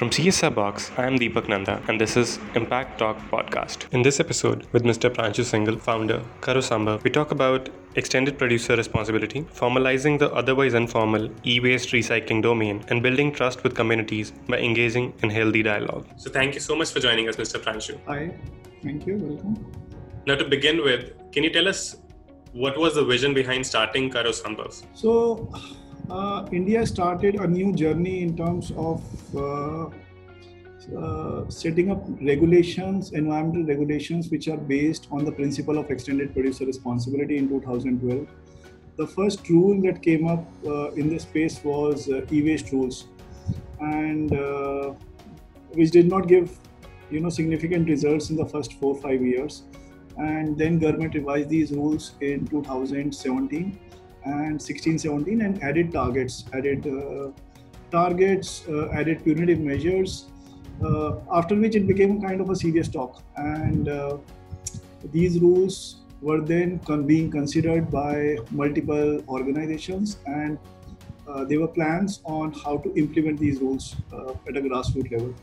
From CSR Box, I am Deepak Nanda, and this is Impact Talk Podcast. In this episode, with Mr. Pranshu Singhal, founder, Karo Sambhav, we talk about extended producer responsibility, formalizing the otherwise informal e waste recycling domain, and building trust with communities by engaging in healthy dialogue. So, thank you so much for joining us, Mr. Pranshu. Hi, thank you. Welcome. Now, to begin with, can you tell us what was the vision behind starting Karosambas? So, uh, India started a new journey in terms of uh, uh, setting up regulations, environmental regulations, which are based on the principle of extended producer responsibility in 2012. The first rule that came up uh, in this space was uh, e-waste rules, and uh, which did not give, you know, significant results in the first four or five years. And then government revised these rules in 2017 and 16 17 and added targets added uh, targets uh, added punitive measures uh, after which it became kind of a serious talk. And uh, these rules were then con- being considered by multiple organizations and uh, there were plans on how to implement these rules uh, at a grassroots level.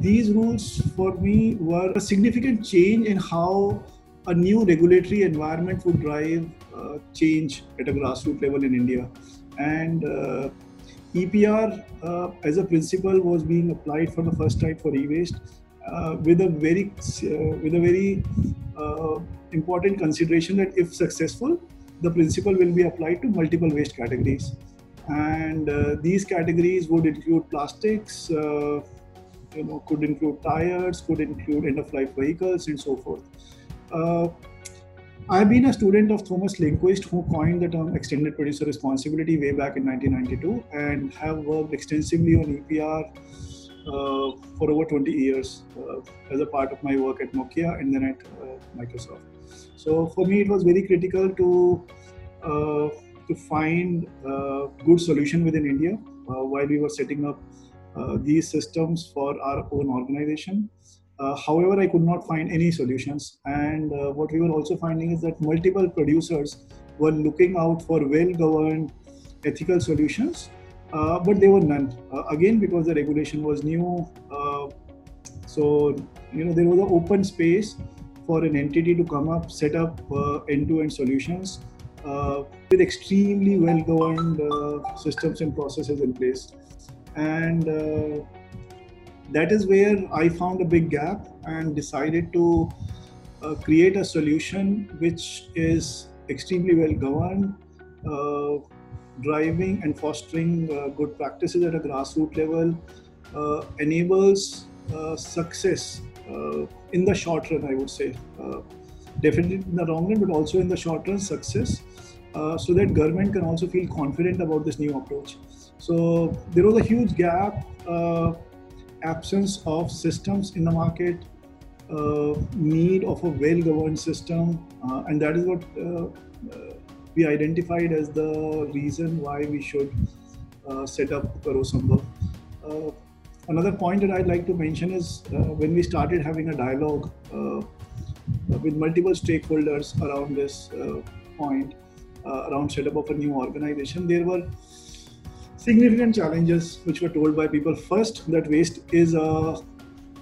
These rules for me were a significant change in how a new regulatory environment would drive uh, change at a grassroots level in India. And uh, EPR uh, as a principle was being applied for the first time for e-waste uh, with a very uh, with a very uh, important consideration that if successful, the principle will be applied to multiple waste categories. And these categories would include plastics, you know, could include tires, could include end-of-life vehicles, and so forth. Uh, I've been a student of Thomas Lindhqvist, who coined the term extended producer responsibility way back in 1992, and have worked extensively on EPR uh, for over 20 years uh, as a part of my work at Nokia and then at uh, Microsoft. So for me, it was very critical to uh, to find a good solution within India uh, while we were setting up these systems for our own organization. Uh, however, I could not find any solutions. And uh, what we were also finding is that multiple producers were looking out for well governed ethical solutions, uh, but there were none. Uh, again, because the regulation was new. Uh, so, you know, there was an open space for an entity to come up, set up end to end solutions with extremely well governed systems and processes in place. And that is where I found a big gap and decided to uh, create a solution which is extremely well governed, uh, driving and fostering uh, good practices at a grassroots level, uh, enables uh, success uh, in the short run, I would say. definitely in the long run, but also in the short run, success. so that government can also feel confident about this new approach. So there was a huge gap absence of systems in the market, uh, need of a well-governed system, uh, and that is what uh, uh we identified as the reason why we should uh, set up Karo Sambhav. Uh, another point that I'd like to mention is when we started having a dialogue with multiple stakeholders around this point, around setup of a new organization, there were significant challenges which were told by people. First, that waste is a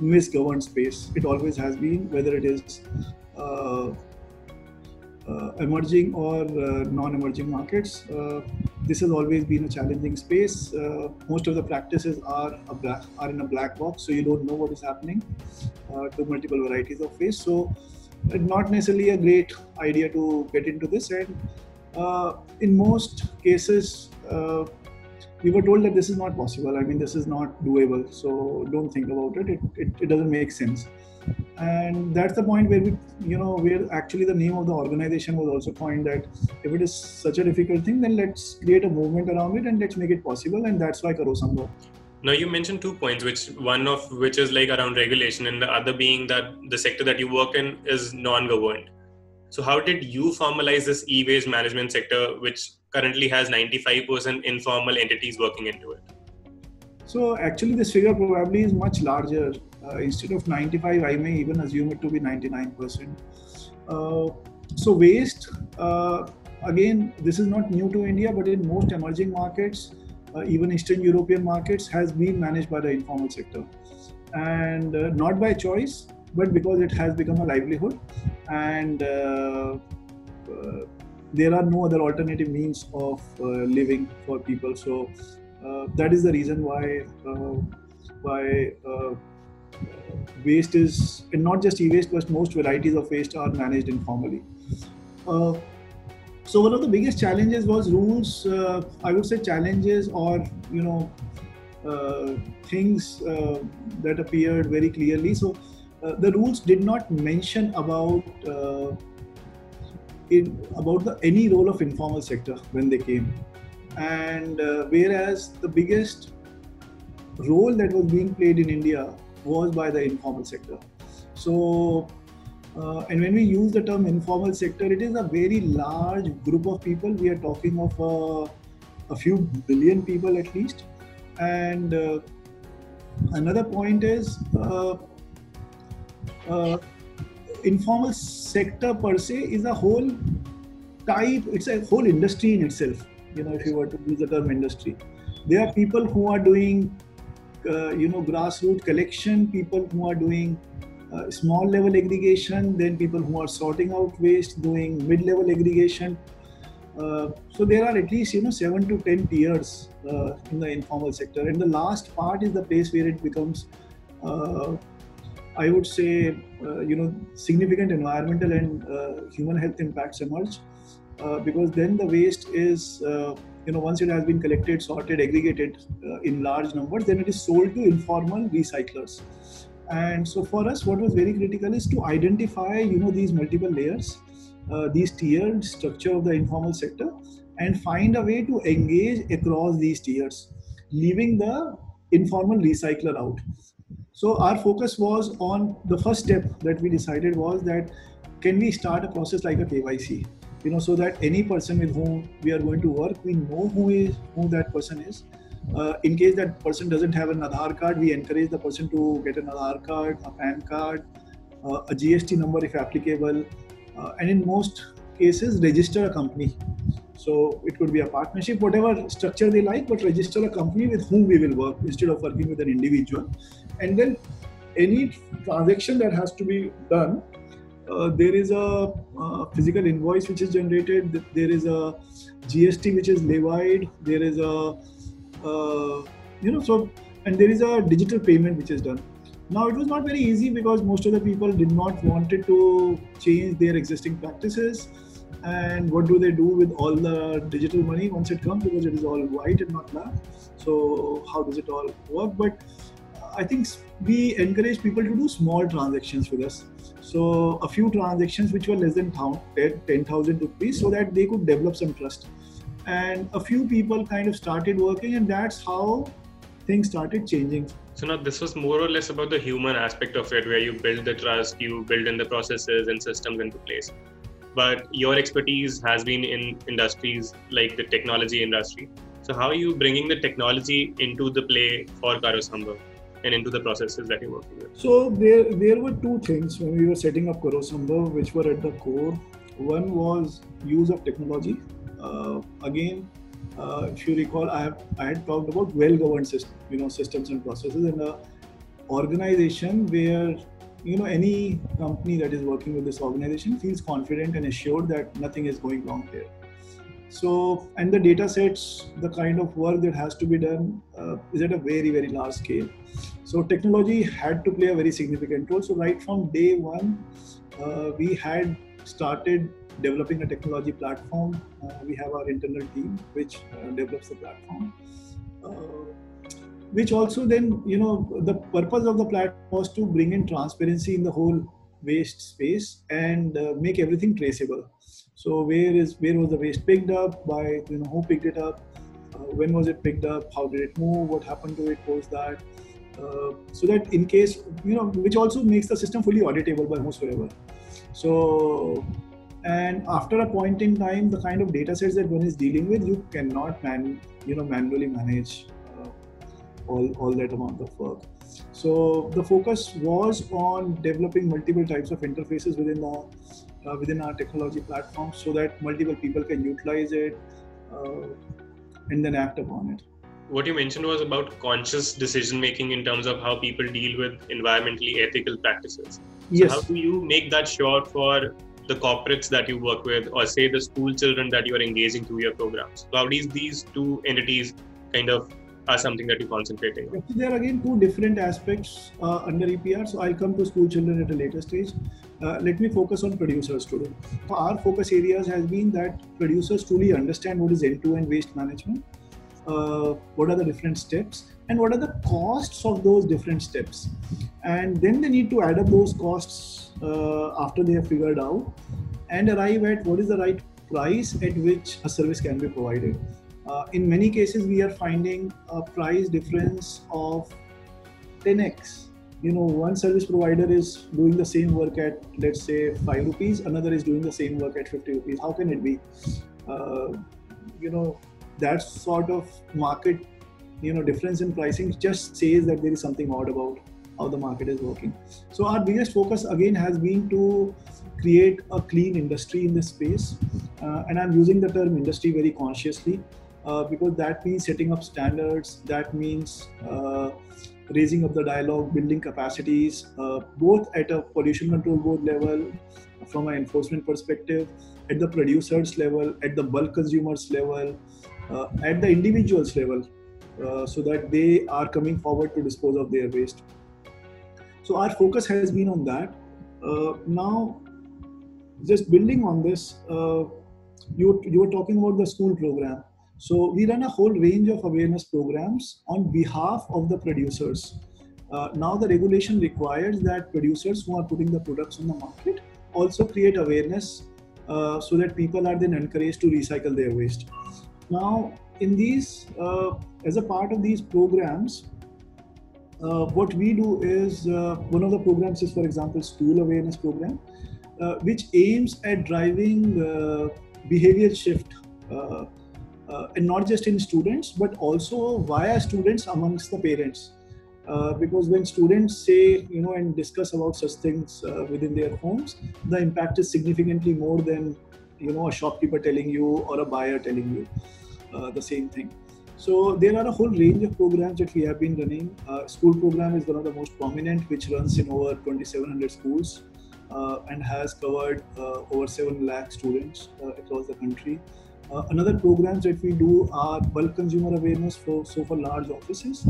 misgoverned space. It always has been, whether it is uh, uh, emerging or uh, non-emerging markets. Uh, this has always been a challenging space. Uh, most of the practices are black, are in a black box, so you don't know what is happening uh, to multiple varieties of waste. So, not necessarily a great idea to get into this. And in most cases, we were told that this is not possible. I mean, this is not doable. So don't think about it. It, it, it doesn't make sense. And that's the point where we, you know, where actually the name of the organization was also coined that if it is such a difficult thing, then let's create a movement around it and let's make it possible. And that's why Karo Sambhav. Now you mentioned two points, which one of which is like around regulation, and the other being that the sector that you work in is non-governed. So how did you formalize this e-waste management sector, which currently has 95% informal entities working into it. So actually, this figure probably is much larger. Uh, instead of 95, I may even assume it to be 99%. Uh, so waste, uh, again, this is not new to India, but in most emerging markets, uh, even Eastern European markets has been managed by the informal sector, and uh, not by choice, but because it has become a livelihood, and uh, uh, there are no other alternative means of living for people. So that is the reason why why waste is and not just e-waste but most varieties of waste are managed informally uh, so one of the biggest challenges was rules uh, i would say challenges or you know uh, things uh, that appeared very clearly so uh, the rules did not mention about uh, in about the any role of informal sector when they came and whereas the biggest role that was being played in india was by the informal sector. So, uh, and when we use the term informal sector, it is a very large group of people. We are talking of uh, a few billion people at least. And uh, another point is uh, informal sector per se is a whole type, it's a whole industry in itself. You know, if you were to use the term industry, there are people who are doing uh, you know grassroots collection, people who are doing uh, small level aggregation, then people who are sorting out waste, doing mid level aggregation. Uh, so there are at least you know seven to ten tiers uh, in the informal sector, and the last part is the place where it becomes, uh, I would say, uh, you know, significant environmental and human health impacts emerge, because then the waste is you know once it has been collected sorted aggregated uh, in large numbers then it is sold to informal recyclers. And so for us what was very critical is to identify you know these multiple layers uh, these tiered structure of the informal sector and find a way to engage across these tiers leaving the informal recycler out so our focus was on the first step that we decided was that can we start a process like a kyc you know so that any person with whom we are going to work we know who is who that person is. Uh, in case that person doesn't have an Aadhaar card, we encourage the person to get an Aadhaar card, a PAN card, uh, a GST number if applicable, uh, and in most cases, register a company. So it could be a partnership, whatever structure they like, but register a company with whom we will work instead of working with an individual. And then any transaction that has to be done uh, there is a uh, physical invoice which is generated there is a gst which is levied there is a uh, you know so and there is a digital payment which is done now it was not very easy because most of the people did not wanted to change their existing practices and what do they do with all the digital money once it comes because it is all white and not black so how does it all work but uh, i think we encourage people to do small transactions with us so a few transactions which were less than 10,000 rupees so that they could develop some trust. And a few people kind of started working and that's how things started changing. So now this was more or less about the human aspect of it where you build the trust, you build in the processes and systems into place. But your expertise has been in industries like the technology industry. So how are you bringing the technology into the play for Karo Sambhav? and into the processes that you're working with? So there, there were two things when we were setting up Karo Sambhav, which were at the core. One was use of technology. Uh, again, uh, if you recall, I, have, I had talked about well-governed system, you know, systems and processes, and an organization where you know any company that is working with this organization feels confident and assured that nothing is going wrong there so, and the data sets, the kind of work that has to be done uh, is at a very, very large scale. So, technology had to play a very significant role. So, right from day one, uh, we had started developing a technology platform. Uh, we have our internal team which uh, develops the platform. Which also then, you know, the purpose of the platform was to bring in transparency in the whole waste space and uh, make everything traceable so where is where was the waste picked up by you know who picked it up? Uh, when was it picked up? How did it move? What happened to it post that? Uh, so that in case you know, which also makes the system fully auditable by whosoever. So and after a point in time, the kind of data sets that one is dealing with, you cannot man you know manually manage all all that amount of work. So the focus was on developing multiple types of interfaces within the uh, within our technology platform so that multiple people can utilize it uh, and then act upon it. what you mentioned was about conscious decision making in terms of how people deal with environmentally ethical practices. Yes. So how do you make that sure for the corporates that you work with, or say the school children that you are engaging through your programs? So how these these two entities kind of are something that you're concentrating on? There are again two different aspects uh, under EPR. So I'll come to school children at a later stage. Uh, let me focus on producers today. Our focus areas has been that producers truly understand what is end-to-end waste management, uh, what are the different steps, and what are the costs of those different steps. And then they need to add up those costs uh, after they have figured out and arrive at what is the right price at which a service can be provided. Uh, in many cases, we are finding a price difference of 10x. You know, one service provider is doing the same work at, let's say, 5 rupees, another is doing the same work at 50 rupees. How can it be? Uh, you know, that sort of market, you know, difference in pricing just says that there is something odd about how the market is working. So, our biggest focus again has been to create a clean industry in this space. Uh, and I'm using the term industry very consciously uh, because that means setting up standards, that means uh, raising up the dialogue, building capacities, uh, both at a pollution control board level, from an enforcement perspective, at the producers level, at the bulk consumers level, uh, at the individuals level, uh, so that they are coming forward to dispose of their waste. So our focus has been on that. now, just building on this, you, you were talking about the school program so we run a whole range of awareness programs on behalf of the producers. Uh, now the regulation requires that producers who are putting the products on the market also create awareness uh, so that people are then encouraged to recycle their waste. Now, in these, uh, as a part of these programs, uh, what we do is uh, one of the programs is, for example, school awareness program, uh, which aims at driving behavior shift uh, and not just in students but also via students amongst the parents. Uh, because when students say you know and discuss about such things uh, within their homes the impact is significantly more than you know a shopkeeper telling you or a buyer telling you uh, the same thing. So there are a whole range of programs that we have been running. Uh, school program is one of the most prominent which runs in over 2700 schools uh, and has covered over 7 lakh students across the country uh, another programs that we do are bulk consumer awareness for so for large offices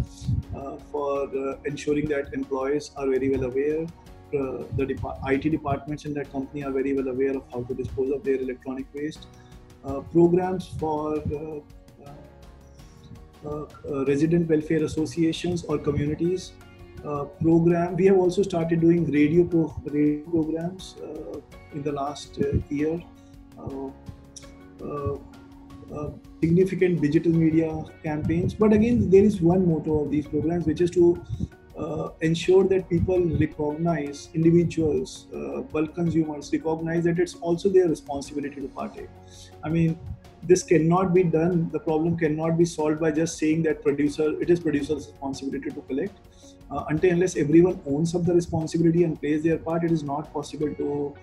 uh, for uh, ensuring that employees are very well aware. Uh, the IT departments in that company are very well aware of how to dispose of their electronic waste. Uh, programs for uh, resident welfare associations or communities. program we have also started doing radio, pro- radio programs in the last year. Uh, uh, significant digital media campaigns. But again, there is one motto of these programs, which is to uh, ensure that people recognize individuals, uh, bulk consumers recognize that it's also their responsibility to partake. I mean, this cannot be done. The problem cannot be solved by just saying that producer it is producer's responsibility to collect. Uh, until unless everyone owns up the responsibility and plays their part, it is not possible to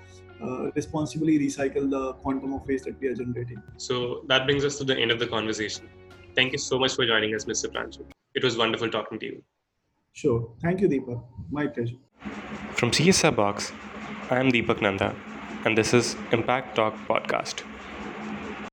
uh, responsibly recycle the quantum of waste that we are generating. So that brings us to the end of the conversation. Thank you so much for joining us, Mr. Pranshu. It was wonderful talking to you. Sure. Thank you, Deepak. My pleasure. From CSR Box, I am Deepak Nanda, and this is Impact Talk Podcast.